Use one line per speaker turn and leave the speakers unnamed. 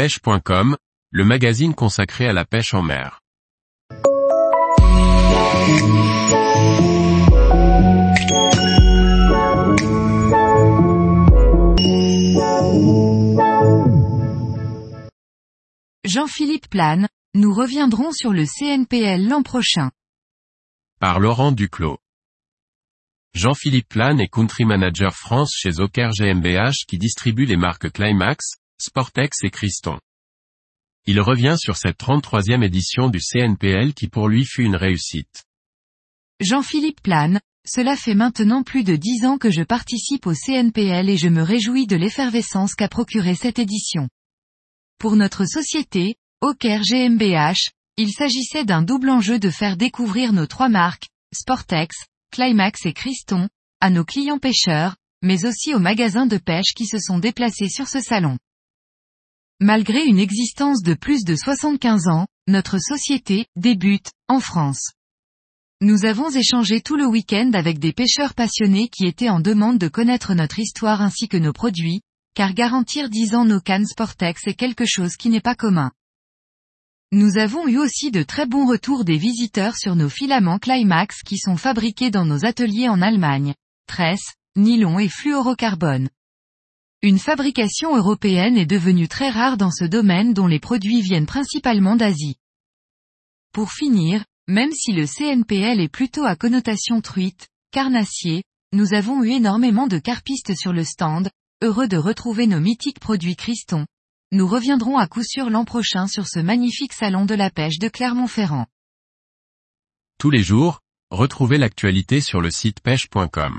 pêche.com, le magazine consacré à la pêche en mer.
Jean-Philippe Plane, nous reviendrons sur le CNPL l'an prochain.
Par Laurent Duclos. Jean-Philippe Plane est Country Manager France chez Oker GmbH qui distribue les marques Climax, Sportex et Christon. Il revient sur cette 33e édition du CNPL qui pour lui fut une réussite.
Jean-Philippe Plane, cela fait maintenant plus de dix ans que je participe au CNPL et je me réjouis de l'effervescence qu'a procuré cette édition. Pour notre société, Oker GmbH, il s'agissait d'un double enjeu de faire découvrir nos trois marques, Sportex, Climax et Christon, à nos clients pêcheurs, mais aussi aux magasins de pêche qui se sont déplacés sur ce salon. Malgré une existence de plus de 75 ans, notre société débute en France. Nous avons échangé tout le week-end avec des pêcheurs passionnés qui étaient en demande de connaître notre histoire ainsi que nos produits, car garantir 10 ans nos cannes Sportex est quelque chose qui n'est pas commun. Nous avons eu aussi de très bons retours des visiteurs sur nos filaments Climax qui sont fabriqués dans nos ateliers en Allemagne. Tresse, nylon et fluorocarbone. Une fabrication européenne est devenue très rare dans ce domaine dont les produits viennent principalement d'Asie. Pour finir, même si le CNPL est plutôt à connotation truite, carnassier, nous avons eu énormément de carpistes sur le stand, heureux de retrouver nos mythiques produits Christon. Nous reviendrons à coup sûr l'an prochain sur ce magnifique salon de la pêche de Clermont-Ferrand.
Tous les jours, retrouvez l'actualité sur le site pêche.com.